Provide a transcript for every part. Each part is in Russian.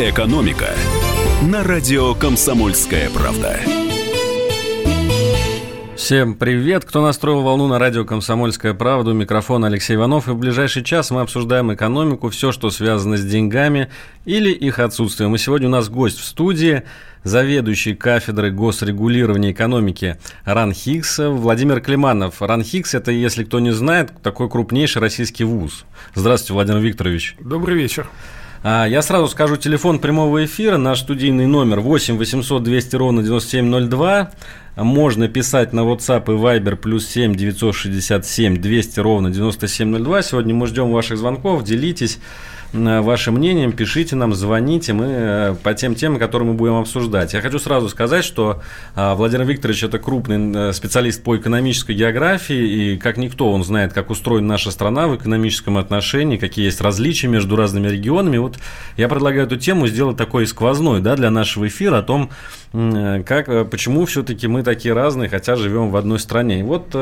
«Экономика» на радио «Комсомольская правда». Всем привет! Кто настроил волну на радио «Комсомольская правда»? У микрофона Алексей Иванов. И в ближайший час мы обсуждаем экономику, все, что связано с деньгами или их отсутствием. И сегодня у нас гость в студии, заведующий кафедрой госрегулирования экономики РАНХИКС Владимир Климанов. РАНХИКС – это, если кто не знает, такой крупнейший российский вуз. Здравствуйте, Владимир Викторович. Добрый вечер. А, я сразу скажу телефон прямого эфира, наш студийный номер 8 800 200 ровно 9702. Можно писать на WhatsApp и Viber плюс 7 967 200 ровно 9702. Сегодня мы ждем ваших звонков, делитесь вашим мнением, пишите нам, звоните, мы э, по тем темам, которые мы будем обсуждать. Я хочу сразу сказать, что а, Владимир Викторович это крупный э, специалист по экономической географии, и как никто он знает, как устроена наша страна в экономическом отношении, какие есть различия между разными регионами. Вот я предлагаю эту тему сделать такой сквозной да, для нашего эфира о том, э, как, почему все-таки мы такие разные, хотя живем в одной стране. И вот,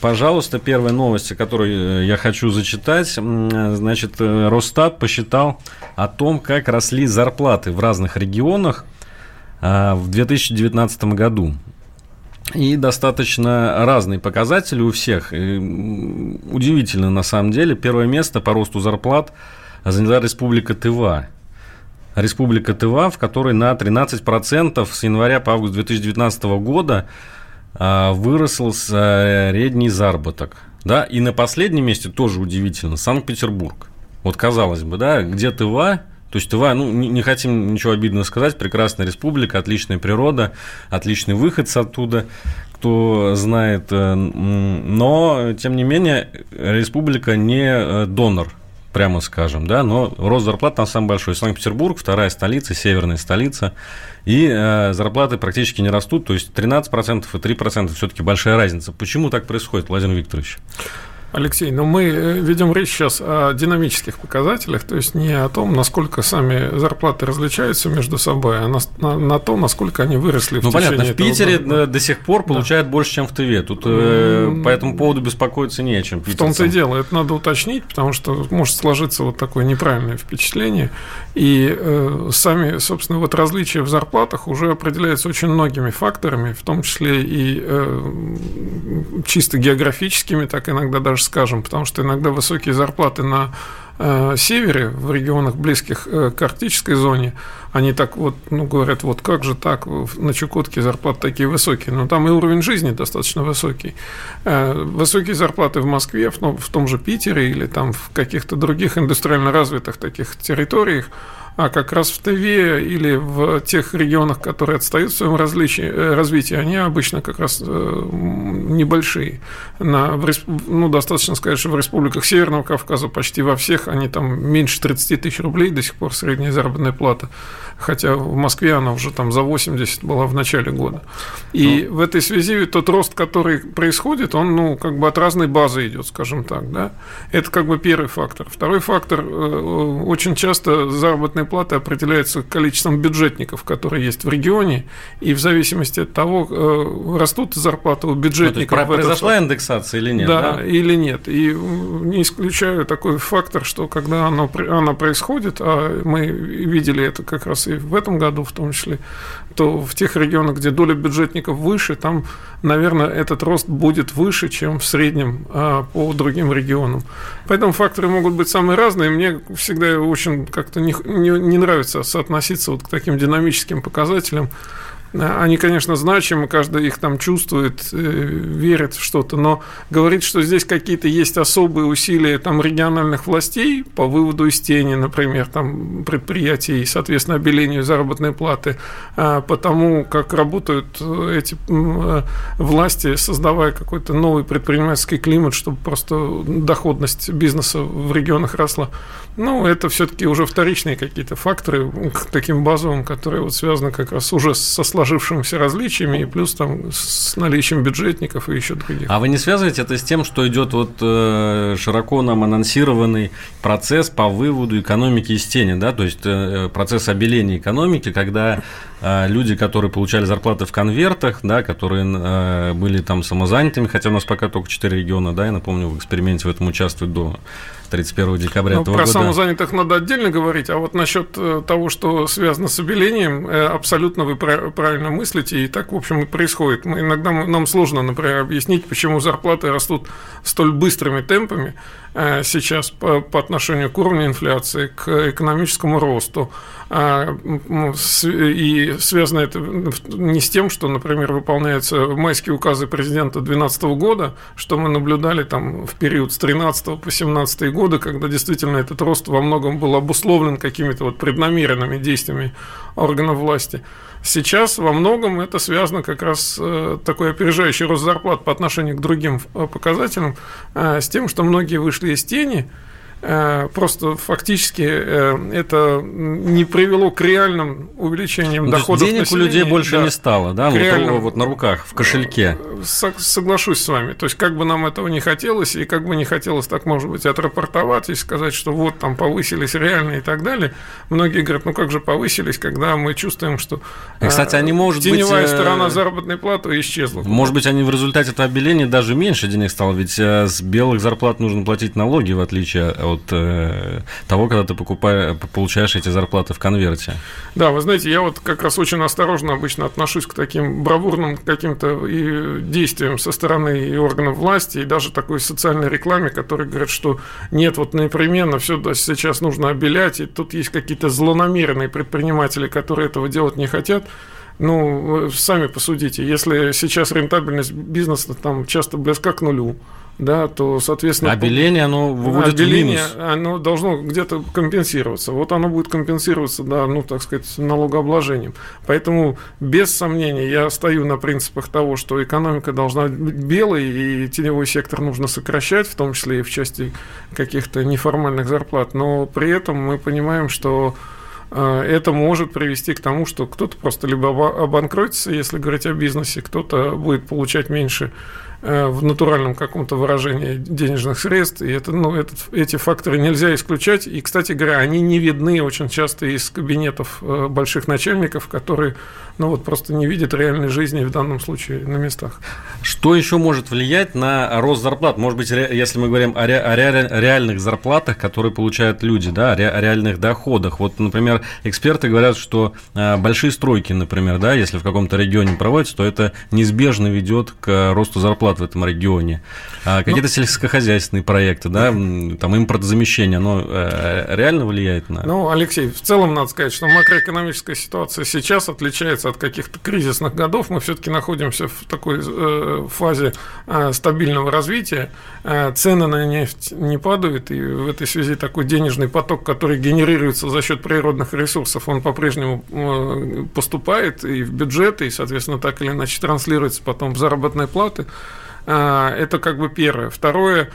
пожалуйста, первая новость, которую я хочу зачитать. Значит, Росстат Росстат посчитал о том, как росли зарплаты в разных регионах а, в 2019 году. И достаточно разные показатели у всех. И удивительно на самом деле. Первое место по росту зарплат заняла Республика Тыва. Республика Тыва, в которой на 13% с января по август 2019 года а, выросл средний заработок. Да, и на последнем месте тоже удивительно Санкт-Петербург. Вот казалось бы, да, где Тыва, то есть Тыва, ну, не, не хотим ничего обидного сказать, прекрасная республика, отличная природа, отличный выход оттуда, кто знает, э, но, тем не менее, республика не э, донор прямо скажем, да, но рост зарплат там самый большой. Санкт-Петербург, вторая столица, северная столица, и э, зарплаты практически не растут, то есть 13% и 3% все-таки большая разница. Почему так происходит, Владимир Викторович? Алексей, но мы э, ведем речь сейчас о динамических показателях, то есть не о том, насколько сами зарплаты различаются между собой, а на, на, на то, насколько они выросли ну, в понятно, течение в Питере года. до сих пор получают да. больше, чем в Тыве. Тут э, по этому поводу беспокоиться не о чем. В том-то и дело, это надо уточнить, потому что может сложиться вот такое неправильное впечатление. И э, сами, собственно, вот различия в зарплатах уже определяются очень многими факторами, в том числе и э, чисто географическими, так иногда даже даже скажем, потому что иногда высокие зарплаты на э, севере, в регионах близких э, к арктической зоне, они так вот, ну, говорят, вот как же так, на Чукотке зарплаты такие высокие. Но там и уровень жизни достаточно высокий. Э, высокие зарплаты в Москве, ну, в том же Питере или там в каких-то других индустриально развитых таких территориях, а как раз в ТВ или в тех регионах, которые отстают в своем различии, э, развитии, они обычно как раз э, небольшие. На, ну, достаточно сказать, что в республиках Северного Кавказа почти во всех они там меньше 30 тысяч рублей до сих пор средняя заработная плата хотя в Москве она уже там за 80 была в начале года. И ну. в этой связи тот рост, который происходит, он, ну, как бы от разной базы идет, скажем так, да. Это как бы первый фактор. Второй фактор, э, очень часто заработная плата определяется количеством бюджетников, которые есть в регионе, и в зависимости от того, э, растут зарплаты у бюджетников. Ну, произошла этот... индексация или нет? Да, да, или нет. И не исключаю такой фактор, что когда оно, она происходит, а мы видели это как раз и в этом году в том числе, то в тех регионах, где доля бюджетников выше, там, наверное, этот рост будет выше, чем в среднем а, по другим регионам. Поэтому факторы могут быть самые разные. Мне всегда очень как-то не, не, не нравится соотноситься вот к таким динамическим показателям, Они, конечно, значимы, каждый их там чувствует, э, верит в что-то, но говорит, что здесь какие-то есть особые усилия там региональных властей по выводу из тени, например, там предприятий соответственно, обелению заработной платы, а, потому как работают эти э, власти, создавая какой-то новый предпринимательский климат, чтобы просто доходность бизнеса в регионах росла. Ну, это все-таки уже вторичные какие-то факторы к таким базовым, которые вот связаны как раз уже со сложившимися различиями и плюс там с наличием бюджетников и еще других. А вы не связываете это с тем, что идет вот э, широко нам анонсированный процесс по выводу экономики из тени, да, то есть э, процесс обеления экономики, когда э, люди, которые получали зарплаты в конвертах, да, которые были там самозанятыми, хотя у нас пока только 4 региона, да, я напомню, в эксперименте в этом участвуют до 31 декабря ну, этого про года. Про самозанятых надо отдельно говорить, а вот насчет э, того, что связано с обелением, э, абсолютно вы правильно мыслите, и так, в общем, и происходит. Мы, иногда нам сложно, например, объяснить, почему зарплаты растут столь быстрыми темпами э, сейчас по, по отношению к уровню инфляции, к экономическому росту. А, и связано это не с тем, что, например, выполняются майские указы президента 2012 года, что мы наблюдали там в период с 13 по 17 годы, когда действительно этот рост во многом был обусловлен какими-то вот преднамеренными действиями органов власти. Сейчас во многом это связано как раз э, такой опережающий рост зарплат по отношению к другим э, показателям э, с тем, что многие вышли из тени, просто фактически э, это не привело к реальным увеличениям ну, доходов денег населения. у людей больше да, не стало, да, вот, реальным, вот на руках, в кошельке. Соглашусь с вами. То есть, как бы нам этого не хотелось, и как бы не хотелось так, может быть, отрапортовать и сказать, что вот там повысились реально и так далее, многие говорят, ну как же повысились, когда мы чувствуем, что и, кстати, они, может теневая быть, э, сторона заработной платы исчезла. Может быть, они в результате этого обеления даже меньше денег стало, ведь с белых зарплат нужно платить налоги, в отличие от от э, того, когда ты покупаешь, получаешь эти зарплаты в конверте. Да, вы знаете, я вот как раз очень осторожно обычно отношусь к таким бравурным каким-то действиям со стороны и органов власти, и даже такой социальной рекламе, которые говорят, что нет, вот непременно все сейчас нужно обелять, и тут есть какие-то злонамеренные предприниматели, которые этого делать не хотят. Ну, сами посудите, если сейчас рентабельность бизнеса там часто близка к нулю, да, то, соответственно... Обеление, оно выводит обеление, в минус. оно должно где-то компенсироваться. Вот оно будет компенсироваться, да, ну, так сказать, налогообложением. Поэтому, без сомнения, я стою на принципах того, что экономика должна быть белой, и теневой сектор нужно сокращать, в том числе и в части каких-то неформальных зарплат. Но при этом мы понимаем, что э, это может привести к тому, что кто-то просто либо обанкротится, если говорить о бизнесе, кто-то будет получать меньше в натуральном каком-то выражении денежных средств. И это, ну, этот, эти факторы нельзя исключать. И, кстати говоря, они не видны очень часто из кабинетов э, больших начальников, которые ну, вот просто не видят реальной жизни в данном случае на местах. Что еще может влиять на рост зарплат? Может быть, если мы говорим о, ре, о реальных зарплатах, которые получают люди, да, о реальных доходах. Вот, например, эксперты говорят, что э, большие стройки, например, да, если в каком-то регионе проводятся, то это неизбежно ведет к росту зарплат вклад в этом регионе. А какие-то ну, сельскохозяйственные проекты, да, там импортозамещение, оно э, реально влияет на... Ну, Алексей, в целом надо сказать, что макроэкономическая ситуация сейчас отличается от каких-то кризисных годов. Мы все-таки находимся в такой э, фазе э, стабильного развития. Э, цены на нефть не падают, и в этой связи такой денежный поток, который генерируется за счет природных ресурсов, он по-прежнему поступает и в бюджет, и, соответственно, так или иначе транслируется потом в заработные платы. А, это как бы первое. Второе,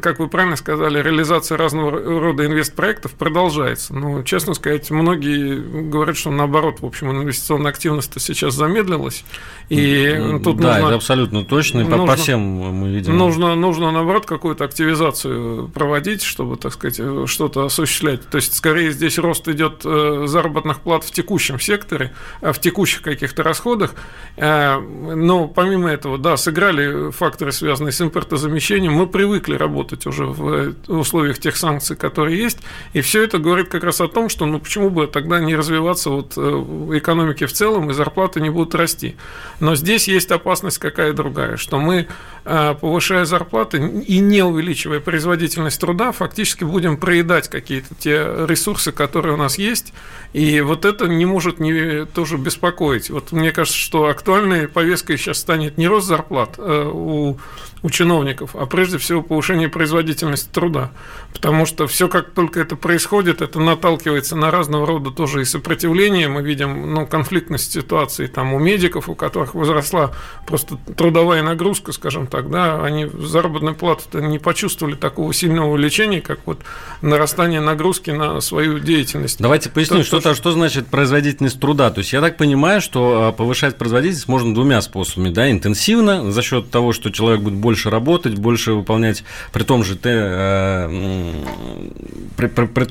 как вы правильно сказали, реализация разного рода инвестпроектов продолжается. Но, честно сказать, многие говорят, что наоборот, в общем, инвестиционная активность сейчас замедлилась. И тут да, нужно, это абсолютно точно, и нужно, по всем мы видим. Нужно, нужно, наоборот, какую-то активизацию проводить, чтобы, так сказать, что-то осуществлять. То есть, скорее, здесь рост идет э, заработных плат в текущем секторе, а в текущих каких-то расходах. Э, но помимо этого, да, сыграли факторы, связанные с импортозамещением. Мы привыкли работать уже в условиях тех санкций, которые есть. И все это говорит как раз о том, что ну почему бы тогда не развиваться вот в экономике в целом, и зарплаты не будут расти. Но здесь есть опасность какая другая, что мы, повышая зарплаты и не увеличивая производительность труда, фактически будем проедать какие-то те ресурсы, которые у нас есть, и вот это не может не тоже беспокоить. Вот мне кажется, что актуальной повесткой сейчас станет не рост зарплат э, у у чиновников, а прежде всего повышение производительности труда. Потому что все, как только это происходит, это наталкивается на разного рода тоже и сопротивление. Мы видим ну, конфликтность ситуации там, у медиков, у которых возросла просто трудовая нагрузка, скажем так, да, они заработную плату не почувствовали такого сильного увеличения, как вот нарастание нагрузки на свою деятельность. Давайте поясним, что, что, что значит производительность труда. То есть я так понимаю, что а, повышать производительность можно двумя способами. Да? Интенсивно, за счет того, что человек будет больше работать, больше выполнять, при том же ты, э, при, при, при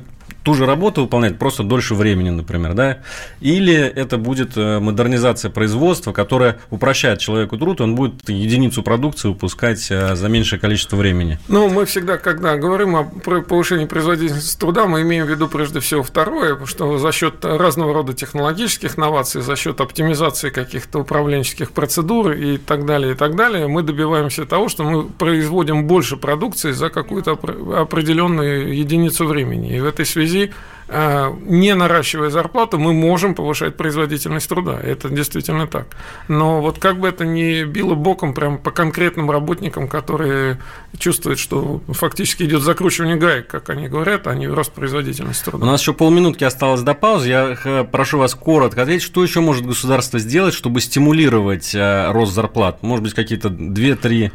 ту же работу выполнять просто дольше времени, например, да, или это будет э, модернизация производства, которая упрощает человеку труд, он будет единицу продукции выпускать э, за меньшее количество времени. Ну, мы всегда, когда говорим о повышении производительности труда, мы имеем в виду прежде всего второе, что за счет разного рода технологических новаций, за счет оптимизации каких-то управленческих процедур и так далее, и так далее, мы добиваемся того, что мы производим больше продукции за какую-то определенную единицу времени. И в этой связи связи, э, не наращивая зарплату, мы можем повышать производительность труда. Это действительно так. Но вот как бы это ни било боком прямо по конкретным работникам, которые чувствуют, что фактически идет закручивание гаек, как они говорят, а не рост производительности труда. У нас еще полминутки осталось до паузы. Я э, прошу вас коротко ответить, что еще может государство сделать, чтобы стимулировать э, рост зарплат? Может быть, какие-то 2-3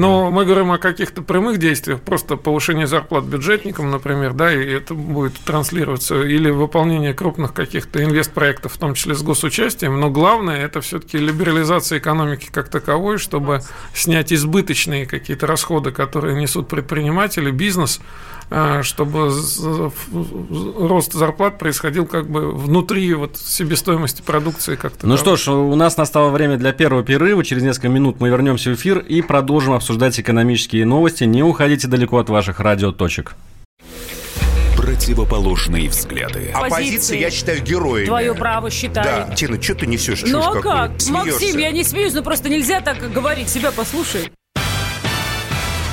но мы говорим о каких-то прямых действиях, просто повышение зарплат бюджетникам, например, да, и это будет транслироваться, или выполнение крупных каких-то инвестпроектов, в том числе с госучастием. Но главное – это все-таки либерализация экономики как таковой, чтобы снять избыточные какие-то расходы, которые несут предприниматели, бизнес, чтобы рост зарплат происходил как бы внутри вот себестоимости продукции как-то. Ну что ж, у нас настало время для первого перерыва. Через несколько минут мы вернемся в эфир и продолжим обсуждать экономические новости. Не уходите далеко от ваших радиоточек противоположные взгляды. Оппозиция, я считаю, героями. Твое право считаю. Да. Тина, что ты несешь? Ну а как? Смеешься. Максим, я не смеюсь, но просто нельзя так говорить. Себя послушай.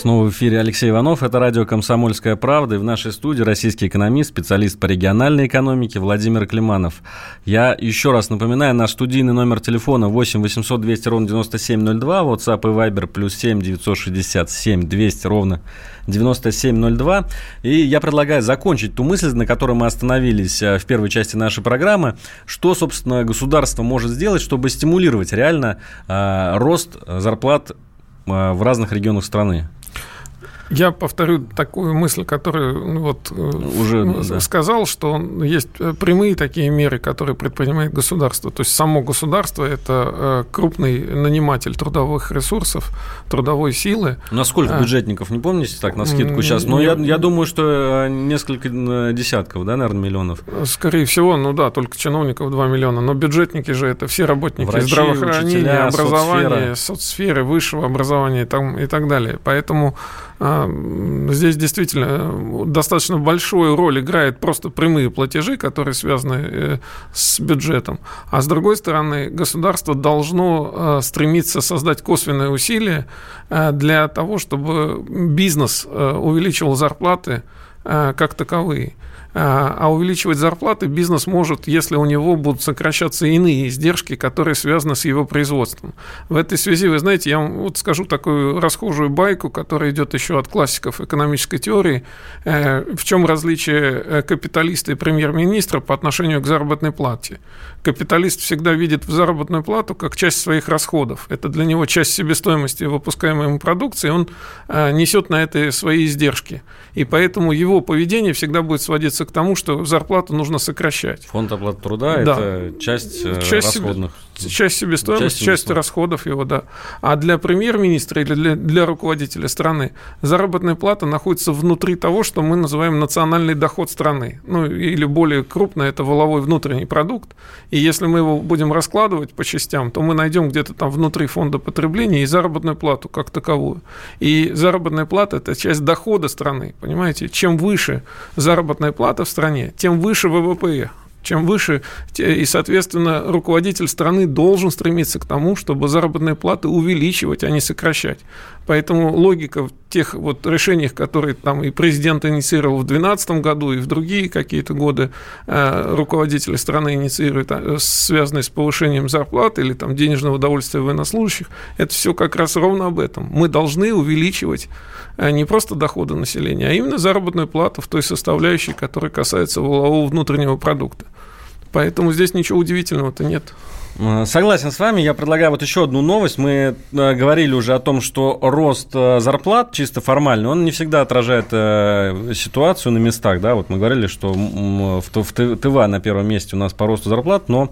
Снова в эфире Алексей Иванов. Это радио «Комсомольская правда». И в нашей студии российский экономист, специалист по региональной экономике Владимир Климанов. Я еще раз напоминаю, наш студийный номер телефона 8 800 200 ровно 9702, WhatsApp и Viber плюс 7 967 200 ровно 9702. И я предлагаю закончить ту мысль, на которой мы остановились э, в первой части нашей программы. Что, собственно, государство может сделать, чтобы стимулировать реально э, рост зарплат э, в разных регионах страны? Я повторю такую мысль, которую ну, вот э, уже да. сказал, что есть э, прямые такие меры, которые предпринимает государство. То есть само государство это э, крупный наниматель трудовых ресурсов, трудовой силы. Насколько бюджетников, не помните так на скидку сейчас? Но я, я думаю, что несколько десятков, да, наверное, миллионов. Скорее всего, ну да, только чиновников 2 миллиона. Но бюджетники же это все работники Врачи, здравоохранения, учителя, образования, соцсферы. соцсферы, высшего образования и, там, и так далее. Поэтому Здесь действительно достаточно большую роль играет просто прямые платежи, которые связаны с бюджетом. А с другой стороны, государство должно стремиться создать косвенные усилия для того, чтобы бизнес увеличивал зарплаты как таковые. А, а увеличивать зарплаты бизнес может, если у него будут сокращаться иные издержки, которые связаны с его производством. В этой связи, вы знаете, я вам вот скажу такую расхожую байку, которая идет еще от классиков экономической теории. Э, в чем различие э, капиталиста и премьер-министра по отношению к заработной плате? Капиталист всегда видит в заработную плату как часть своих расходов. Это для него часть себестоимости выпускаемой ему продукции, он э, несет на это свои издержки. И поэтому его поведение всегда будет сводиться к тому, что зарплату нужно сокращать. Фонд оплаты труда да. – это часть, э, часть расходных. Часть себестоимости, часть, часть расходов его, да. А для премьер-министра или для, для руководителя страны заработная плата находится внутри того, что мы называем национальный доход страны. Ну, или более крупно, это воловой внутренний продукт. И если мы его будем раскладывать по частям, то мы найдем где-то там внутри фонда потребления и заработную плату как таковую. И заработная плата – это часть дохода страны, понимаете? Чем выше заработная плата в стране, тем выше ВВП. Чем выше, и, соответственно, руководитель страны должен стремиться к тому, чтобы заработные платы увеличивать, а не сокращать. Поэтому логика в тех вот решениях, которые там и президент инициировал в 2012 году, и в другие какие-то годы э, руководители страны инициируют, э, связанные с повышением зарплат или там денежного удовольствия военнослужащих, это все как раз ровно об этом. Мы должны увеличивать э, не просто доходы населения, а именно заработную плату в той составляющей, которая касается волового внутреннего продукта. Поэтому здесь ничего удивительного-то нет. Э, согласен с вами. Я предлагаю вот еще одну новость. Мы э, говорили уже о том, что рост э, зарплат чисто формальный, он не всегда отражает ситуацию на местах. Да? Вот мы говорили, что в ТВА на первом месте у нас по росту зарплат, но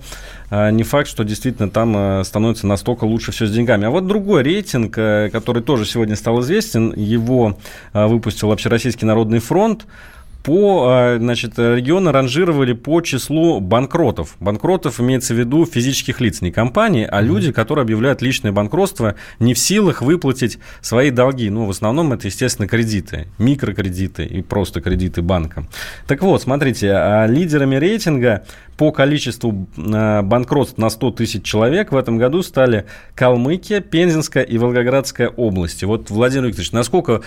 не факт, что действительно там становится настолько лучше все с деньгами. А вот другой рейтинг, который тоже сегодня стал известен, его выпустил Общероссийский народный фронт по, а, значит, регионы ранжировали по числу банкротов. Банкротов имеется в виду физических лиц, не компании, а mm-hmm. люди, которые объявляют личное банкротство, не в силах выплатить свои долги. Ну, в основном это, естественно, кредиты, микрокредиты и просто кредиты банка. Так вот, смотрите, а лидерами рейтинга по количеству а, банкротств на 100 тысяч человек в этом году стали Калмыкия, Пензенская и Волгоградская области. Вот, Владимир Викторович, насколько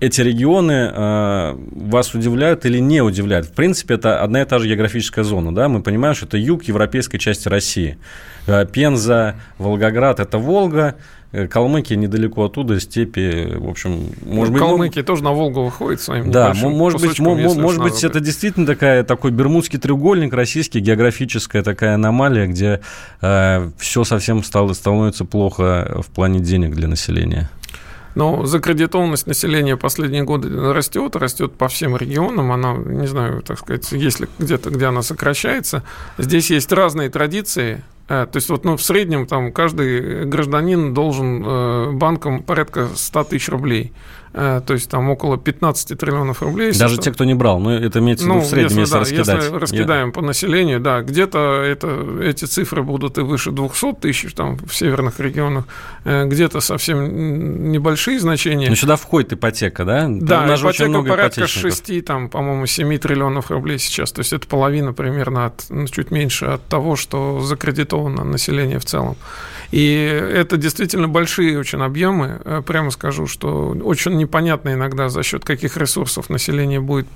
эти регионы э, вас удивляют или не удивляют? В принципе, это одна и та же географическая зона. Да? Мы понимаем, что это юг европейской части России. Э, Пенза, Волгоград – это Волга, э, Калмыкия недалеко оттуда, степи, в общем, может быть... Калмыкия тоже на Волгу выходит своим Да, может быть, может быть это действительно такая, такой бермудский треугольник российский, географическая такая аномалия, где э, все совсем стало, становится плохо в плане денег для населения. Но закредитованность населения последние годы растет, растет по всем регионам. Она, не знаю, так сказать, если где-то, где она сокращается. Здесь есть разные традиции. Э, то есть вот ну, в среднем там каждый гражданин должен э, банкам порядка 100 тысяч рублей. Э, то есть там около 15 триллионов рублей. Даже те, кто не брал, но это имеется в виду ну, в среднем, если, если да, раскидать. Если раскидаем Я... по населению, да, где-то это, эти цифры будут и выше 200 тысяч там в северных регионах, э, где-то совсем небольшие значения. Но сюда входит ипотека, да? Да, У ипотека много порядка 6, там, по-моему, 7 триллионов рублей сейчас, то есть это половина примерно, от, ну, чуть меньше от того, что закредитовано население в целом. И это действительно большие очень объемы. Э, прямо скажу, что очень непонятно иногда, за счет каких ресурсов население будет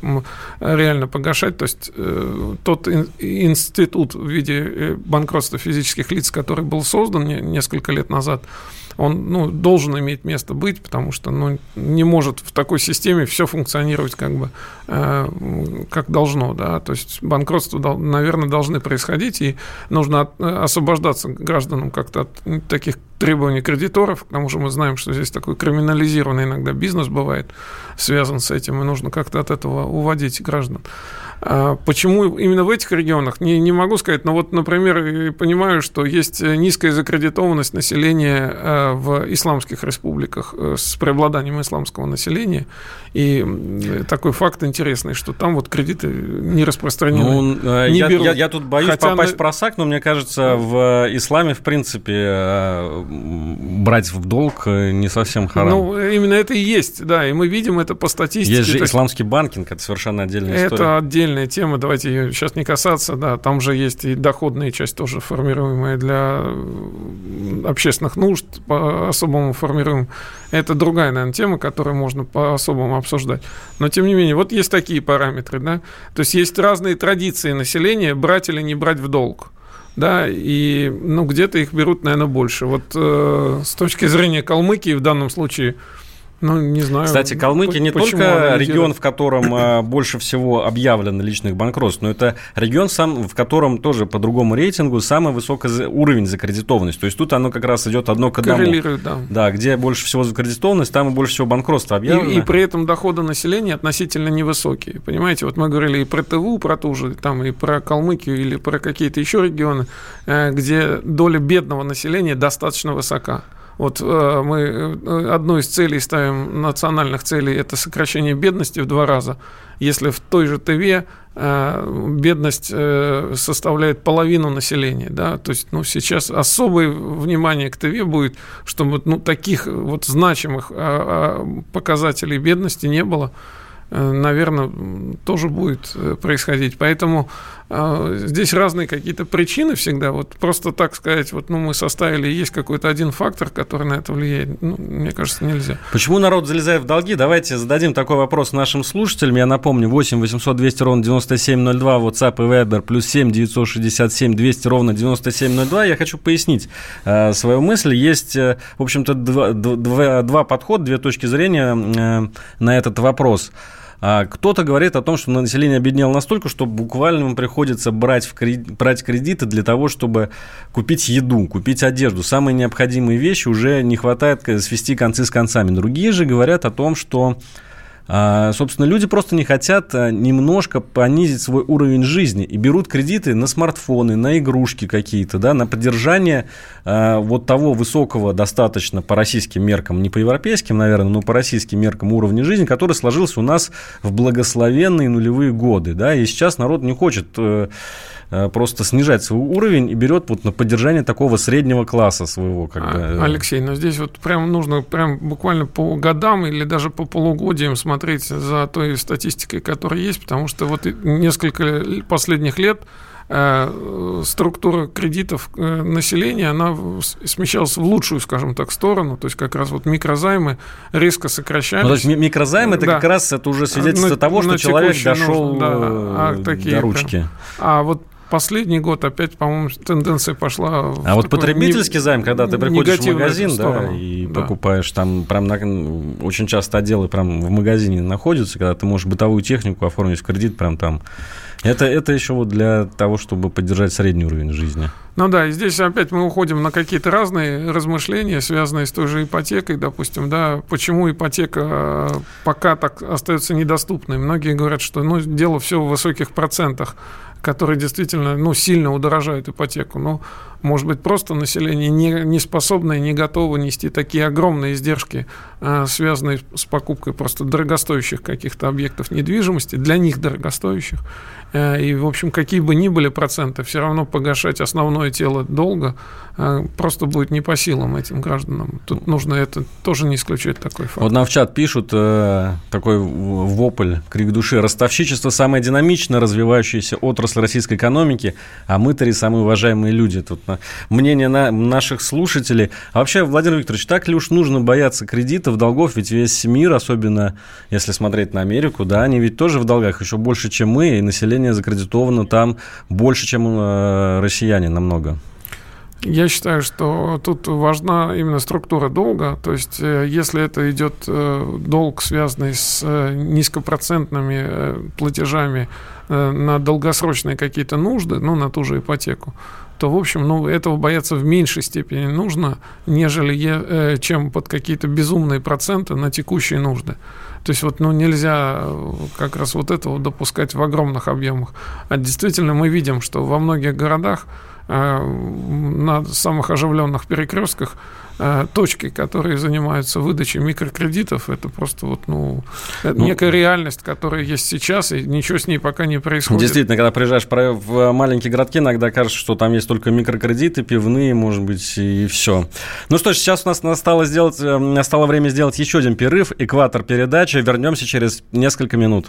реально погашать. То есть э, тот институт в виде э, банкротства физических лиц, который был создан несколько лет назад, он ну, должен иметь место быть, потому что ну, не может в такой системе все функционировать как бы э, как должно, да, то есть банкротство, наверное, должны происходить, и нужно от, освобождаться гражданам как-то от таких требований кредиторов, к тому же мы знаем, что здесь такой криминализированный иногда бизнес бывает, связан с этим, и нужно как-то от этого уводить граждан. А почему именно в этих регионах, не, не могу сказать, но вот, например, понимаю, что есть низкая закредитованность населения э, в исламских республиках э, с преобладанием исламского населения, и такой факт интересный, что там вот кредиты не распространены. Ну, э, не я, берут. Я, я тут боюсь Хотя попасть на... в просак, но мне кажется, в исламе, в принципе, брать в долг не совсем харам. Ну, именно это и есть, да, и мы видим это по статистике. Есть же исламский банкинг, это совершенно отдельная это история. Это отдельная тема, давайте ее сейчас не касаться, да, там же есть и доходная часть тоже формируемая для общественных нужд, по-особому формируем. Это другая, наверное, тема, которую можно по-особому обсуждать. Но, тем не менее, вот есть такие параметры, да, то есть есть разные традиции населения, брать или не брать в долг да, и, ну, где-то их берут, наверное, больше. Вот э, с точки зрения Калмыкии в данном случае ну, не знаю. Кстати, Калмыкия не только регион, в котором а, больше всего объявлено личных банкротств, но это регион, сам, в котором тоже по другому рейтингу самый высокий уровень закредитованности. То есть тут оно как раз идет одно к одному. Коррелирует, да. Да, где больше всего закредитованность, там и больше всего банкротства объявлено. И, и при этом доходы населения относительно невысокие. Понимаете, вот мы говорили и про ТВУ, про ту же, там и про Калмыкию или про какие-то еще регионы, э, где доля бедного населения достаточно высока. Вот э, мы э, одну из целей ставим, национальных целей, это сокращение бедности в два раза. Если в той же ТВ э, бедность составляет половину населения, да, то есть, ну, сейчас особое внимание к ТВ будет, чтобы, ну, таких вот значимых а, показателей бедности не было наверное, тоже будет происходить. Поэтому а, здесь разные какие-то причины всегда. Вот просто так сказать, вот ну, мы составили, есть какой-то один фактор, который на это влияет, ну, мне кажется, нельзя. Почему народ залезает в долги? Давайте зададим такой вопрос нашим слушателям. Я напомню, 8 800 200 ровно 9702, WhatsApp и Viber, плюс 7 967 200 ровно 9702. Я хочу пояснить э, свою мысль. Есть, э, в общем-то, два, два, два подхода, две точки зрения э, на этот вопрос. А кто-то говорит о том, что население обеднело настолько, что буквально ему приходится брать, в кредит, брать кредиты для того, чтобы купить еду, купить одежду. Самые необходимые вещи уже не хватает свести концы с концами. Другие же говорят о том, что а, собственно, люди просто не хотят а, немножко понизить свой уровень жизни и берут кредиты на смартфоны, на игрушки какие-то, да, на поддержание а, вот того высокого достаточно по российским меркам, не по европейским, наверное, но по российским меркам уровня жизни, который сложился у нас в благословенные нулевые годы, да, и сейчас народ не хочет э, просто снижать свой уровень и берет вот на поддержание такого среднего класса своего. Как бы. Э. Алексей, но здесь вот прям нужно прям буквально по годам или даже по полугодиям смотреть за той статистикой, которая есть, потому что вот несколько последних лет э, структура кредитов населения, она смещалась в лучшую, скажем так, сторону, то есть как раз вот микрозаймы резко сокращались. Ну, то есть микрозаймы это да. как раз это уже свидетельство на, того, что человек дошел нужно, да, а, такие, до ручки. Прям. А вот последний год опять, по-моему, тенденция пошла. А вот потребительский не... займ, когда ты приходишь в магазин, да, и да. покупаешь там прям на... очень часто отделы прям в магазине находятся, когда ты можешь бытовую технику оформить в кредит прям там. Это, это еще вот для того, чтобы поддержать средний уровень жизни. Ну да, и здесь опять мы уходим на какие-то разные размышления, связанные с той же ипотекой, допустим, да, почему ипотека э, пока так остается недоступной. Многие говорят, что ну, дело все в высоких процентах которые действительно ну, сильно удорожают ипотеку. Но, может быть, просто население не, не способно не готово нести такие огромные издержки, а, связанные с покупкой просто дорогостоящих каких-то объектов недвижимости, для них дорогостоящих. Э, и, в общем, какие бы ни были проценты, все равно погашать основное тело долга э, просто будет не по силам этим гражданам. Тут нужно это тоже не исключать такой факт. Вот нам в чат пишут э, такой вопль, крик души. Ростовщичество – самая динамично развивающаяся отрасль российской экономики, а мытари – самые уважаемые люди. Тут на, мнение на, наших слушателей. А вообще, Владимир Викторович, так ли уж нужно бояться кредитов, долгов? Ведь весь мир, особенно если смотреть на Америку, да, они ведь тоже в долгах еще больше, чем мы, и население население закредитовано там больше, чем э, россияне намного. Я считаю, что тут важна именно структура долга. То есть, э, если это идет э, долг, связанный с низкопроцентными платежами на долгосрочные какие-то нужды, ну, на ту же ипотеку, то, в общем, ну, этого бояться в меньшей степени нужно, нежели чем под какие-то безумные проценты на текущие нужды. То есть вот ну, нельзя э, как раз вот этого допускать в огромных объемах. А действительно мы видим, что во многих городах э, на самых оживленных перекрестках Э, точки, которые занимаются выдачей микрокредитов, это просто вот, ну, ну, некая реальность, которая есть сейчас, и ничего с ней пока не происходит. Действительно, когда приезжаешь в маленькие городки, иногда кажется, что там есть только микрокредиты, пивные, может быть, и все. Ну что ж, сейчас у нас настало, сделать, э, настало время сделать еще один перерыв, экватор передачи. Вернемся через несколько минут.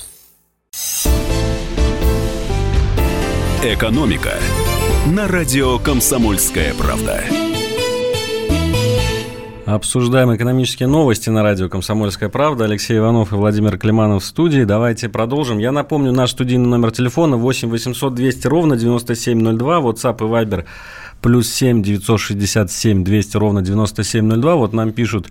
«Экономика» на радио «Комсомольская правда». Обсуждаем экономические новости на радио «Комсомольская правда». Алексей Иванов и Владимир Климанов в студии. Давайте продолжим. Я напомню, наш студийный номер телефона 8 800 200 ровно 9702, WhatsApp и Viber плюс 7 967 200 ровно 9702. Вот нам пишут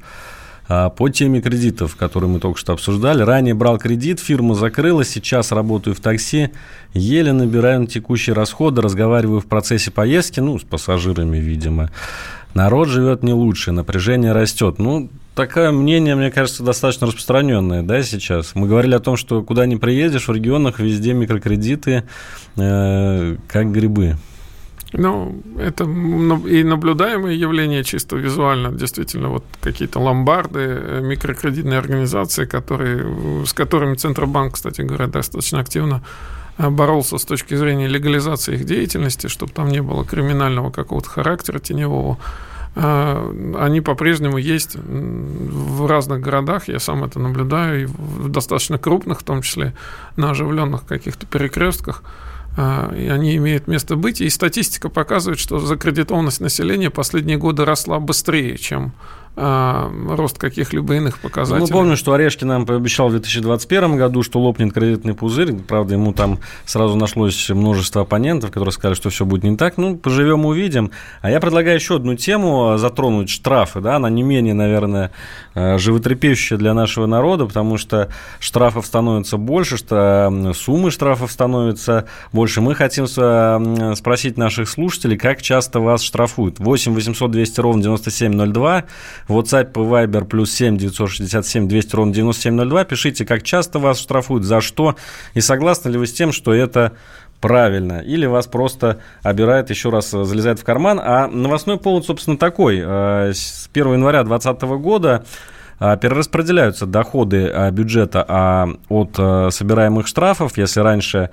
по теме кредитов, которые мы только что обсуждали. Ранее брал кредит, фирма закрылась, сейчас работаю в такси, еле набираю на текущие расходы, разговариваю в процессе поездки, ну, с пассажирами, видимо. Народ живет не лучше, напряжение растет. Ну, такое мнение, мне кажется, достаточно распространенное, да, сейчас. Мы говорили о том, что куда ни приедешь, в регионах везде микрокредиты, э, как грибы. Ну, это и наблюдаемое явление чисто визуально. Действительно, вот какие-то ломбарды, э, микрокредитные организации, которые, с которыми Центробанк, кстати говоря, достаточно активно э, боролся с точки зрения легализации их деятельности, чтобы там не было криминального какого-то характера теневого. Э, они по-прежнему есть в разных городах, я сам это наблюдаю, и в достаточно крупных, в том числе на оживленных каких-то перекрестках. А, и они имеют место быть. И статистика показывает, что закредитованность населения последние годы росла быстрее, чем рост каких-либо иных показателей. Ну, помню, что Орешки нам пообещал в 2021 году, что лопнет кредитный пузырь. Правда, ему там сразу нашлось множество оппонентов, которые сказали, что все будет не так. Ну, поживем, увидим. А я предлагаю еще одну тему затронуть, штрафы. Да? Она не менее, наверное, э, животрепещущая для нашего народа, потому что штрафов становится больше, что суммы штрафов становятся больше. Мы хотим спросить наших слушателей, как часто вас штрафуют. 8 800 200 ровно 9702 WhatsApp и Viber плюс 7 967 200 ровно 9702. Пишите, как часто вас штрафуют, за что, и согласны ли вы с тем, что это правильно, или вас просто обирает, еще раз залезает в карман. А новостной повод, собственно, такой. Э, с 1 января 2020 года э, перераспределяются доходы э, бюджета от собираемых штрафов. Если раньше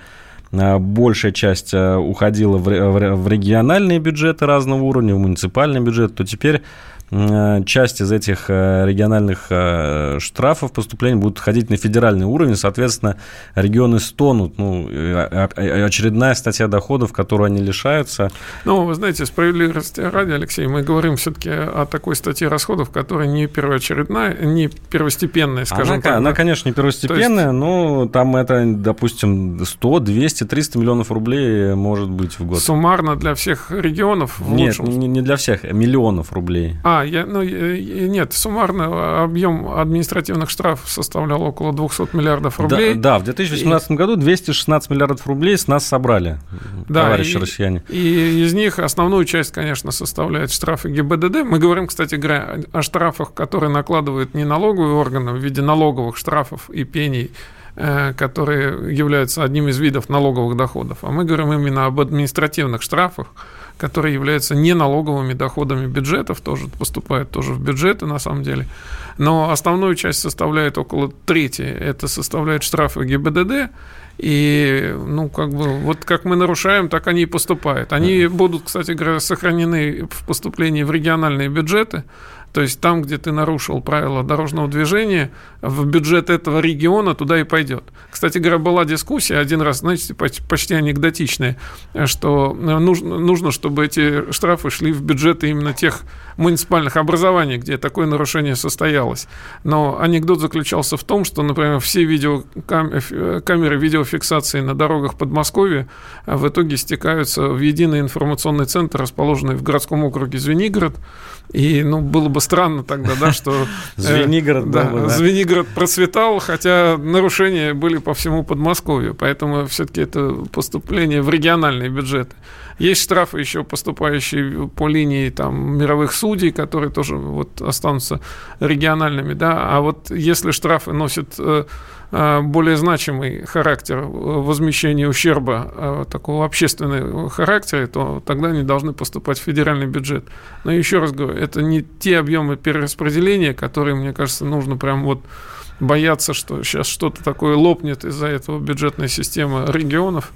большая часть уходила в региональные бюджеты разного уровня, в муниципальный бюджет, то теперь Э, часть из этих э, региональных э, штрафов поступлений будут ходить на федеральный уровень, соответственно, регионы стонут. Ну, очередная статья доходов, которую они лишаются. Ну, вы знаете, справедливости ради, Алексей, мы говорим все-таки о такой статье расходов, которая не первоочередная, не первостепенная, скажем она, так. Она, конечно, не первостепенная, есть... но там это, допустим, 100, 200, 300 миллионов рублей может быть в год. Суммарно для всех регионов? Нет, не, не для всех, миллионов рублей. А, я, ну, нет, суммарно объем административных штрафов составлял около 200 миллиардов рублей. Да, да в 2018 и... году 216 миллиардов рублей с нас собрали, да, товарищи и, россияне. И из них основную часть, конечно, составляет штрафы ГИБДД. Мы говорим, кстати говоря, о штрафах, которые накладывают не налоговые органы в виде налоговых штрафов и пений, э, которые являются одним из видов налоговых доходов. А мы говорим именно об административных штрафах, которые являются не налоговыми доходами бюджетов, тоже поступают тоже в бюджеты на самом деле. Но основную часть составляет около трети. Это составляет штрафы ГИБДД, и, ну, как бы, вот как мы нарушаем, так они и поступают. Они будут, кстати говоря, сохранены в поступлении в региональные бюджеты, То есть там, где ты нарушил правила дорожного движения, в бюджет этого региона туда и пойдет. Кстати говоря, была дискуссия один раз, знаете, почти анекдотичная, что нужно, нужно, чтобы эти штрафы шли в бюджеты именно тех муниципальных образований, где такое нарушение состоялось. Но анекдот заключался в том, что, например, все видеокамеры видеофиксации на дорогах Подмосковья в итоге стекаются в единый информационный центр, расположенный в городском округе Звенигород. И, ну, было бы странно тогда, да, что... Э, Звенигород, да, бы, да. Звенигород процветал, хотя нарушения были по всему Подмосковью. Поэтому все-таки это поступление в региональные бюджеты. Есть штрафы еще поступающие по линии там, мировых судей, которые тоже вот останутся региональными. Да? А вот если штрафы носят э, более значимый характер возмещения ущерба э, такого общественного характера, то тогда они должны поступать в федеральный бюджет. Но еще раз говорю, это не те объемы перераспределения, которые, мне кажется, нужно прям вот бояться, что сейчас что-то такое лопнет из-за этого бюджетной системы регионов.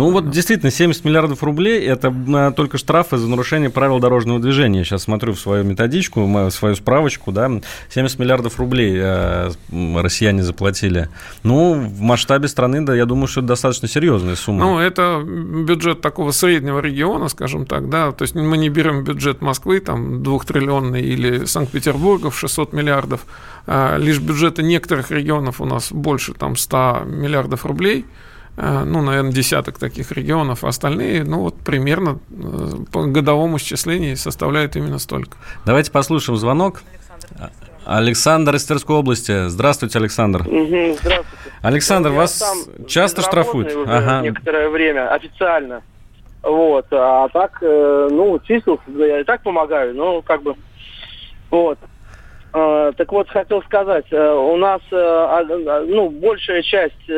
Ну вот действительно, 70 миллиардов рублей – это а, только штрафы за нарушение правил дорожного движения. Сейчас смотрю в свою методичку, в свою справочку, да, 70 миллиардов рублей э, россияне заплатили. Ну, в масштабе страны, да, я думаю, что это достаточно серьезная сумма. Ну, это бюджет такого среднего региона, скажем так, да, то есть мы не берем бюджет Москвы, там, двухтриллионный, или Санкт-Петербурга в 600 миллиардов, а лишь бюджеты некоторых регионов у нас больше, там, 100 миллиардов рублей – Э, ну, наверное, десяток таких регионов, а остальные, ну, вот примерно э, по годовому исчислению составляют именно столько. Давайте послушаем звонок. Александр из Тверской области. Здравствуйте, Александр. Угу, здравствуйте. Александр, вас часто штрафуют? Уже ага. некоторое время, официально. Вот, а так, э, ну, числился, я и так помогаю, но как бы, вот. Так вот, хотел сказать, у нас, а, ну, большая часть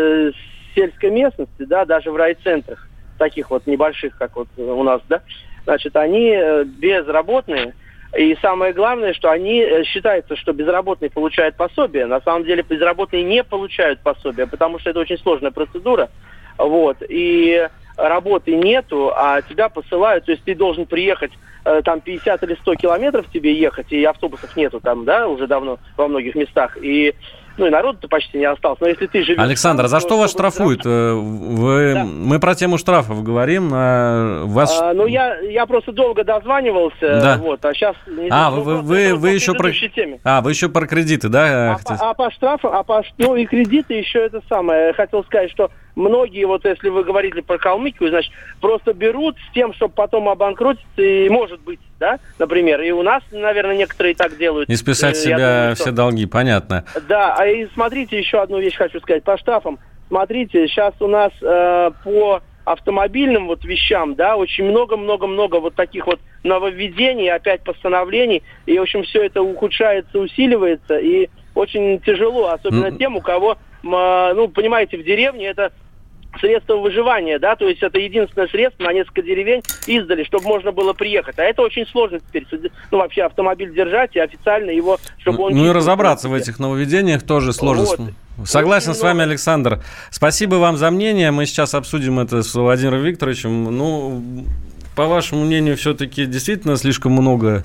сельской местности, да, даже в райцентрах, таких вот небольших, как вот у нас, да, значит, они э, безработные, и самое главное, что они э, считаются, что безработные получают пособие. На самом деле безработные не получают пособие, потому что это очень сложная процедура. Вот. И работы нету, а тебя посылают, то есть ты должен приехать э, там 50 или 100 километров тебе ехать, и автобусов нету там, да, уже давно во многих местах. И ну и народу-то почти не осталось. Но если ты живешь... Александр, там, за что вас штрафуют? Штраф... Э, вы... Да. Мы про тему штрафов говорим. А вас... А, ну, я, я просто долго дозванивался, да. вот, а сейчас... Не а, знаю, вы, ну, вы, вы еще про... Теме. А, вы еще про кредиты, да? А, по, а по штрафам, а по... ну и кредиты еще это самое. Хотел сказать, что многие, вот если вы говорили про Калмыкию, значит, просто берут с тем, чтобы потом обанкротиться, и может быть, да, например, и у нас, наверное, некоторые так делают. Не списать э, себя думаю, что... все долги, понятно. Да, а и смотрите, еще одну вещь хочу сказать по штрафам. Смотрите, сейчас у нас э, по автомобильным вот вещам, да, очень много-много-много вот таких вот нововведений, опять постановлений, и, в общем, все это ухудшается, усиливается, и очень тяжело, особенно mm. тем, у кого, ну, понимаете, в деревне это средство выживания, да, то есть это единственное средство на несколько деревень издали, чтобы можно было приехать. А это очень сложно теперь, ну, вообще автомобиль держать и официально его, чтобы он... Ну и разобраться в этих нововведениях тоже сложно. Вот. Согласен очень с вами, много. Александр. Спасибо вам за мнение. Мы сейчас обсудим это с Владимиром Викторовичем. Ну, по вашему мнению, все-таки действительно слишком много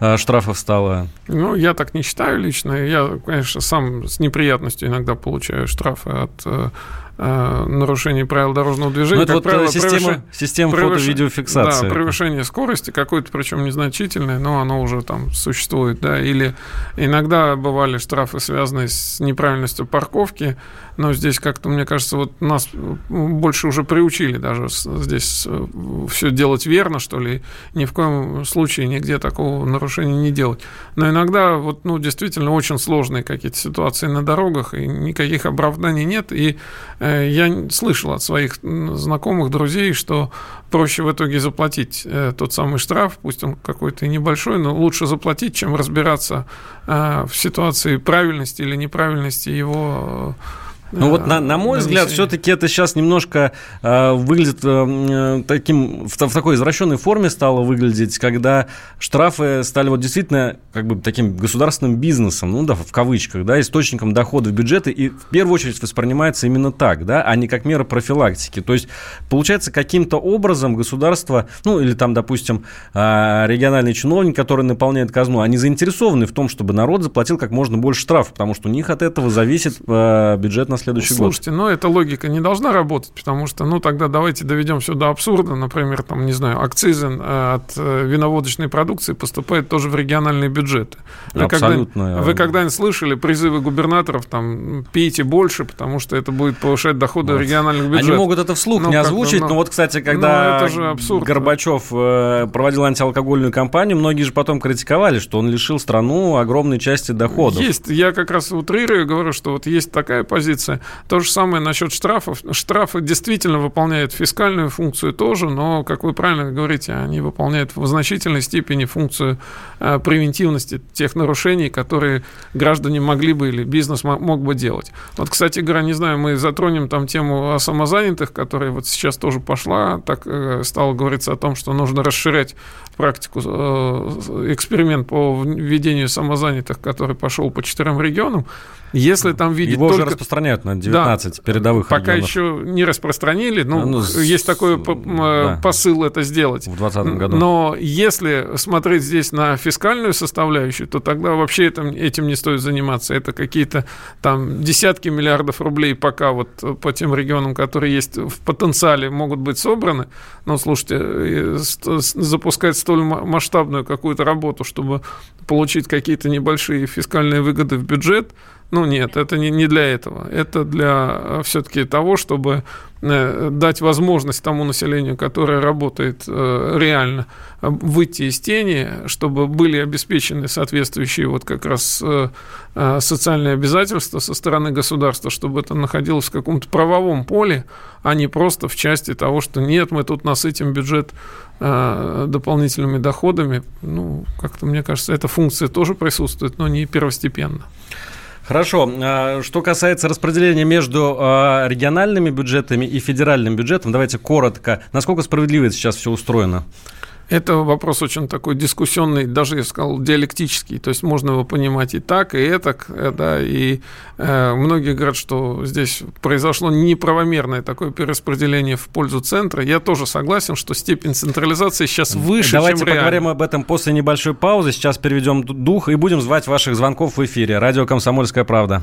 а, штрафов стало? Ну, я так не считаю лично. Я, конечно, сам с неприятностью иногда получаю штрафы от э, нарушений правил дорожного движения. Ну, это как вот правило, система, превыш... система превыш... фото-видеофиксации. Да, превышение скорости какое-то, причем незначительное, но оно уже там существует. Да. Или иногда бывали штрафы, связанные с неправильностью парковки, но здесь как-то, мне кажется, вот нас больше уже приучили даже здесь э, все делать верно, что ли. Ни в коем случае нигде такого нарушения не делать. Но иногда вот, ну, действительно очень сложные какие-то ситуации на дорогах, и никаких оправданий нет. И э, я слышал от своих знакомых, друзей, что проще в итоге заплатить э, тот самый штраф, пусть он какой-то и небольшой, но лучше заплатить, чем разбираться в ситуации правильности или неправильности его Ну вот на, на мой взгляд, все-таки это сейчас немножко э, выглядит э, таким, в, в такой извращенной форме стало выглядеть, когда штрафы стали вот действительно как бы таким государственным бизнесом, ну да, в кавычках, да, источником дохода в бюджеты, и в первую очередь воспринимается именно так, да, а не как мера профилактики. То есть, получается, каким-то образом государство, ну или там, допустим, э, региональный чиновник, который наполняет казну, они заинтересованы в том, чтобы народ заплатил как можно больше штрафов, потому что у них от этого зависит э, бюджет на следующий Слушайте, год. Слушайте, но эта логика не должна работать, потому что, ну, тогда давайте доведем все до абсурда. Например, там, не знаю, акцизы э, от э, виноводочной продукции поступают тоже в региональные бюджеты. Вы Абсолютно. Когда, вы когда-нибудь слышали призывы губернаторов, там, пейте больше, потому что это будет повышать доходы вот. региональных бюджетов? Они могут это вслух ну, не озвучить, но, но вот, кстати, когда Горбачев э, проводил антиалкогольную кампанию, многие же потом критиковали, что он лишил страну огромной части доходов. Есть. Я как раз утрирую, говорю, что вот есть такая позиция. То же самое насчет штрафов. Штрафы действительно выполняют фискальную функцию тоже, но, как вы правильно говорите, они выполняют в значительной степени функцию э, превентивности тех нарушений, которые граждане могли бы или бизнес мог бы делать. Вот, кстати говоря, не знаю, мы затронем там тему о самозанятых, которая вот сейчас тоже пошла, так э, стало говориться о том, что нужно расширять практику, э, эксперимент по введению самозанятых, который пошел по четырем регионам. Если там видеть Его только... уже распространяют на 19 да, передовых Пока регионов. еще не распространили, ну, ну есть такой да. посыл это сделать. В 2020 году. Но если смотреть здесь на фискальную составляющую, то тогда вообще этим, этим не стоит заниматься. Это какие-то там десятки миллиардов рублей пока вот по тем регионам, которые есть в потенциале, могут быть собраны. Но, слушайте, э, запускать столь масштабную какую-то работу, чтобы получить какие-то небольшие фискальные выгоды в бюджет – ну нет, это не, не для этого. Это для э, все-таки того, чтобы э, дать возможность тому населению, которое работает э, реально, выйти из тени, чтобы были обеспечены соответствующие вот как раз социальные обязательства со стороны государства, чтобы это находилось в каком-то правовом поле, а не просто в части того, что нет, мы тут насытим бюджет дополнительными доходами. Ну, как-то, мне кажется, эта функция тоже присутствует, но не первостепенно. Хорошо. А, что касается распределения между а, региональными бюджетами и федеральным бюджетом, давайте коротко. Насколько справедливо сейчас все устроено? Это вопрос очень такой дискуссионный, даже, я сказал, диалектический. То есть можно его понимать и так, и это, э, да, и э, многие говорят, что здесь произошло неправомерное такое перераспределение в пользу центра. Я тоже согласен, что степень централизации сейчас выше, Давайте чем Давайте поговорим об этом после небольшой паузы. Сейчас переведем дух и будем звать ваших звонков в эфире. Радио «Комсомольская правда».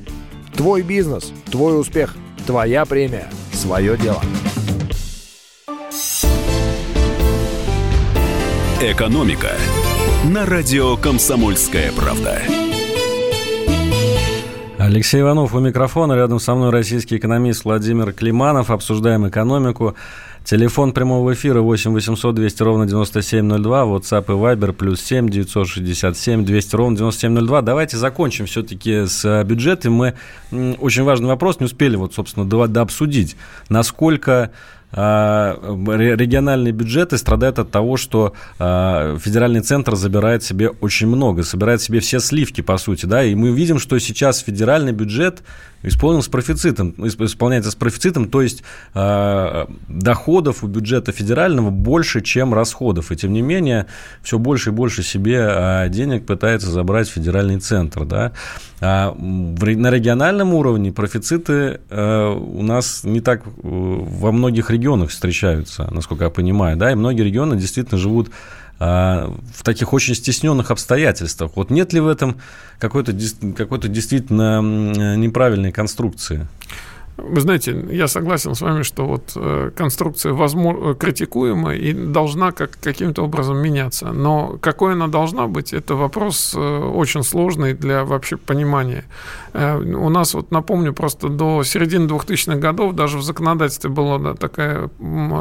Твой бизнес, твой успех, твоя премия, свое дело. Экономика на радио «Комсомольская правда». Алексей Иванов у микрофона. Рядом со мной российский экономист Владимир Климанов. Обсуждаем экономику. Телефон прямого эфира 8 800 200 ровно 9702, WhatsApp и Viber плюс 7 967 200 ровно 9702. Давайте закончим все-таки с э, бюджетом. Мы очень важный вопрос не успели вот, собственно, до, обсудить. Насколько а, региональные бюджеты страдают от того, что а, федеральный центр забирает себе очень много, собирает себе все сливки, по сути, да, и мы видим, что сейчас федеральный бюджет исполнен с профицитом, исполняется с профицитом, то есть э, доходов у бюджета федерального больше, чем расходов. И тем не менее, все больше и больше себе э, денег пытается забрать федеральный центр. Да? А на региональном уровне профициты э, у нас не так во многих регионах встречаются, насколько я понимаю. Да? И многие регионы действительно живут в таких очень стесненных обстоятельствах. Вот нет ли в этом какой-то какой действительно неправильной конструкции? Вы знаете, я согласен с вами, что вот э, конструкция возможно, критикуема и должна как, каким-то образом меняться. Но какой она должна быть, это вопрос э, очень сложный для вообще понимания. Э, у нас, вот напомню, просто до середины 2000-х годов даже в законодательстве была да, такая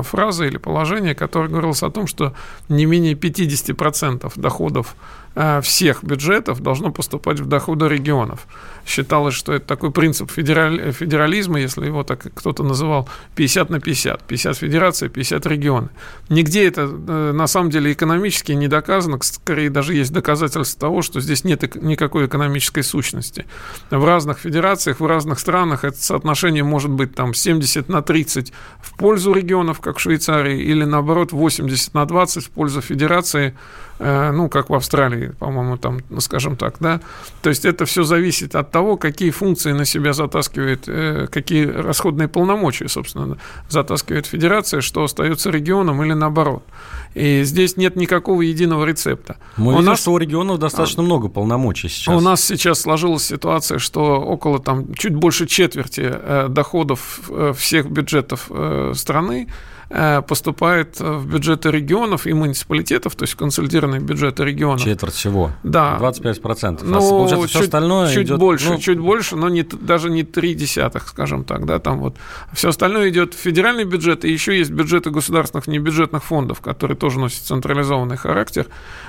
фраза или положение, которое говорилось о том, что не менее 50% доходов Э, всех бюджетов должно поступать в доходы регионов. Считалось, что это такой принцип федераль, федерализма, если его так кто-то называл, 50 на 50. 50 федерация, 50 регионы. Нигде это э, на самом деле экономически не доказано. Скорее даже есть доказательства того, что здесь нет никакой экономической сущности. В разных федерациях, в разных странах. Это соотношение может быть там 70 на 30 в пользу регионов, как в Швейцарии, или наоборот 80 на 20 в пользу федерации, ну, как в Австралии, по-моему, там, ну, скажем так, да. То есть это все зависит от того, какие функции на себя затаскивает, э, какие расходные полномочия, собственно, затаскивает федерация, что остается регионом или наоборот. И здесь нет никакого единого рецепта. Мы у видим, нас, что у регионов достаточно а, много полномочий сейчас. У нас сейчас сложилась ситуация, что около там чуть больше четверти э, доходов э, всех бюджетов э, страны Э, поступает в бюджеты регионов и муниципалитетов, то есть консолидированные бюджеты регионов. Четверть всего. Да. 25%. Ну, Получается, чуть, все остальное чуть идет, больше, ну... чуть больше, но не, даже не три десятых, скажем так, да, там вот. Все остальное идет в федеральный бюджет, и еще есть бюджеты государственных небюджетных фондов, которые тоже носят централизованный характер.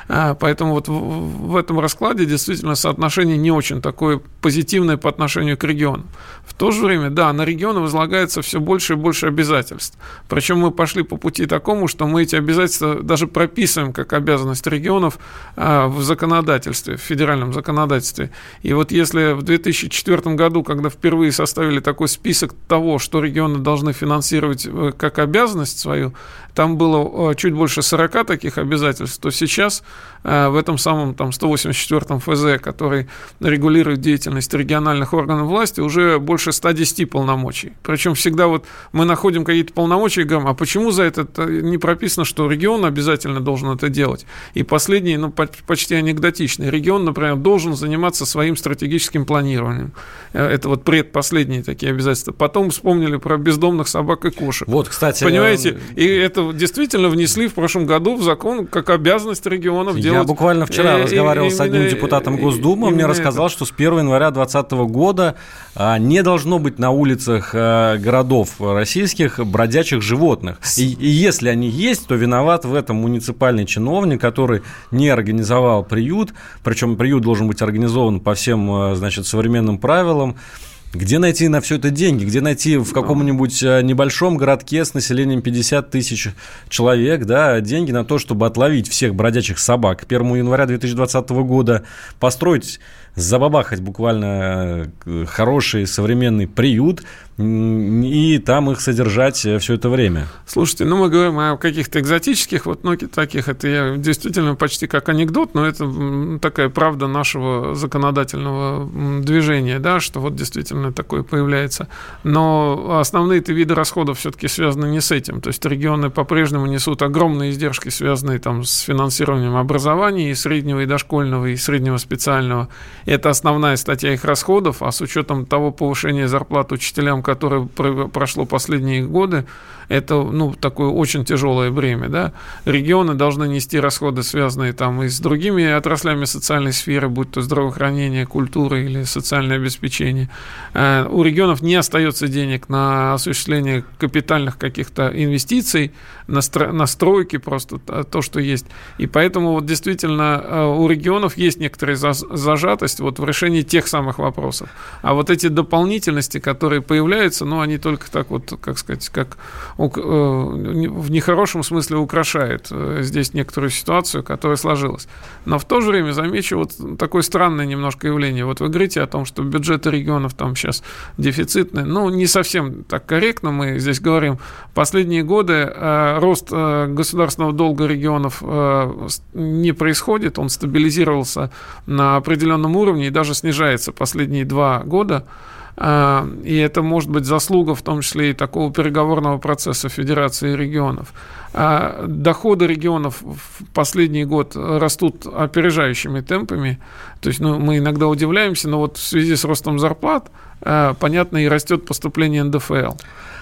А, поэтому вот в этом раскладе действительно соотношение не очень такое позитивное по отношению к регионам. В то же время, да, на регионы возлагается все больше и больше обязательств. Причем мы пошли по пути такому, что мы эти обязательства даже прописываем как обязанность регионов а, в законодательстве, в федеральном законодательстве. И вот если в 2004 году, когда впервые составили такой список того, что регионы должны финансировать э, как обязанность свою, там было э, чуть больше 40 таких обязательств, то сейчас э, в этом самом там, 184 ФЗ, который регулирует деятельность региональных органов власти, уже больше 110 полномочий. Причем всегда вот мы находим какие-то полномочия и говорим, а почему за это не прописано, что регион обязательно должен это делать? И последний, ну, почти анекдотичный. Регион, например, должен заниматься своим стратегическим планированием. Э, это вот предпоследние такие обязательства. Потом вспомнили про бездомных собак и кошек. Вот, кстати. Понимаете? И это это действительно внесли в прошлом году в закон как обязанность регионов Я делать. Я буквально вчера и, разговаривал с одним депутатом Госдумы, он мне рассказал, это. что с 1 января 2020 года а, не должно быть на улицах а, городов российских бродячих животных. И, и если они есть, то виноват в этом муниципальный чиновник, который не организовал приют, причем приют должен быть организован по всем, а, значит, современным правилам. Где найти на все это деньги? Где найти в каком-нибудь э, небольшом городке с населением 50 тысяч человек да, деньги на то, чтобы отловить всех бродячих собак 1 января 2020 года, построить забабахать буквально э, хороший современный приют и там их содержать э, все это время. Слушайте, ну мы говорим о каких-то экзотических, вот ну, таких, это я действительно почти как анекдот, но это такая правда нашего законодательного движения, да, что вот действительно такое появляется. Но основные-то виды расходов все-таки связаны не с этим. То есть регионы по-прежнему несут огромные издержки, связанные там с финансированием образования и среднего, и дошкольного, и среднего специального это основная статья их расходов, а с учетом того повышения зарплат учителям, которое прошло последние годы, это ну, такое очень тяжелое бремя. Да? Регионы должны нести расходы, связанные там и с другими отраслями социальной сферы, будь то здравоохранение, культура или социальное обеспечение. Э, у регионов не остается денег на осуществление капитальных каких-то инвестиций, на, стройки просто то, что есть. И поэтому вот действительно э, у регионов есть некоторая зажатость вот в решении тех самых вопросов. А вот эти дополнительности, которые появляются, ну, они только так вот, как сказать, как в нехорошем смысле украшает э, здесь некоторую ситуацию, которая сложилась. Но в то же время замечу вот такое странное немножко явление. Вот вы говорите о том, что бюджеты регионов там сейчас дефицитные. Ну, не совсем так корректно мы здесь говорим. Последние годы э, рост э, государственного долга регионов э, не происходит, он стабилизировался на определенном уровне и даже снижается последние два года. А, и это может быть заслуга в том числе и такого переговорного процесса Федерации регионов. А доходы регионов в последний год растут опережающими темпами. То есть ну, мы иногда удивляемся, но вот в связи с ростом зарплат э, понятно, и растет поступление НДФЛ.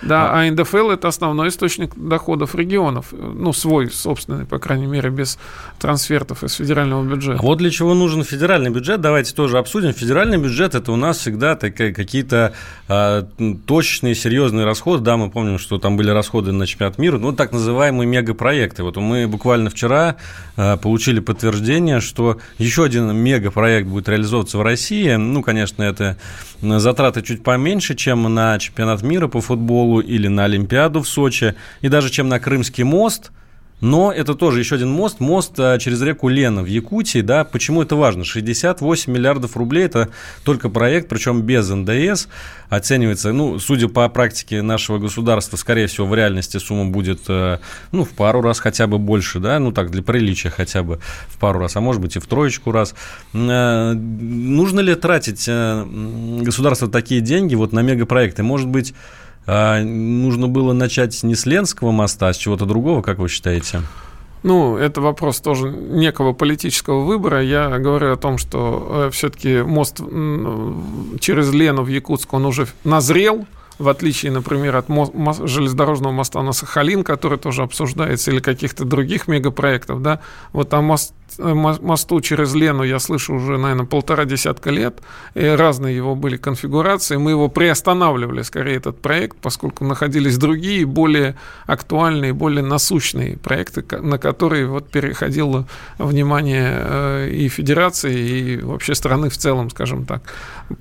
Да, а, а НДФЛ это основной источник доходов регионов. Ну, свой, собственный, по крайней мере, без трансфертов из федерального бюджета. А вот для чего нужен федеральный бюджет, давайте тоже обсудим. Федеральный бюджет это у нас всегда такие, какие-то а, точечные, серьезные расходы. Да, мы помним, что там были расходы на чемпионат мира, ну, так называемые мегапроекты. Вот мы буквально вчера а, получили подтверждение, что еще один мегапроект будет реализовываться в России. Ну, конечно, это затраты чуть поменьше, чем на чемпионат мира по футболу или на Олимпиаду в Сочи, и даже чем на Крымский мост – но это тоже еще один мост, мост а, через реку Лена в Якутии, да, почему это важно? 68 миллиардов рублей, это только проект, причем без НДС, оценивается, ну, судя по практике нашего государства, скорее всего, в реальности сумма будет, э, ну, в пару раз хотя бы больше, да, ну, так, для приличия хотя бы в пару раз, а может быть и в троечку раз. Э, нужно ли тратить э, государство такие деньги вот на мегапроекты? Может быть, нужно было начать не с Ленского моста, а с чего-то другого, как вы считаете? Ну, это вопрос тоже некого политического выбора. Я говорю о том, что э, все-таки мост через Лену в Якутск, он уже назрел, в отличие, например, от мост, железнодорожного моста на Сахалин, который тоже обсуждается, или каких-то других мегапроектов, да, вот там мост Э, мосту через Лену я слышу уже, наверное, полтора десятка лет. И разные его были конфигурации. Мы его приостанавливали, скорее, этот проект, поскольку находились другие, более актуальные, более насущные проекты, на которые вот переходило внимание э, и Федерации, и вообще страны в целом, скажем так.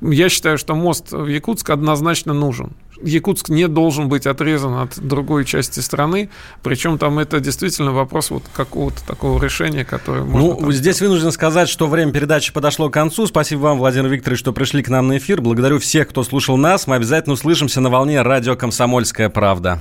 Я считаю, что мост в Якутск однозначно нужен. Якутск не должен быть отрезан от другой части страны, причем там это действительно вопрос вот какого-то такого решения, которое можно... Ну, здесь сделать. вынужден сказать, что время передачи подошло к концу. Спасибо вам, Владимир Викторович, что пришли к нам на эфир. Благодарю всех, кто слушал нас. Мы обязательно услышимся на волне радио «Комсомольская правда».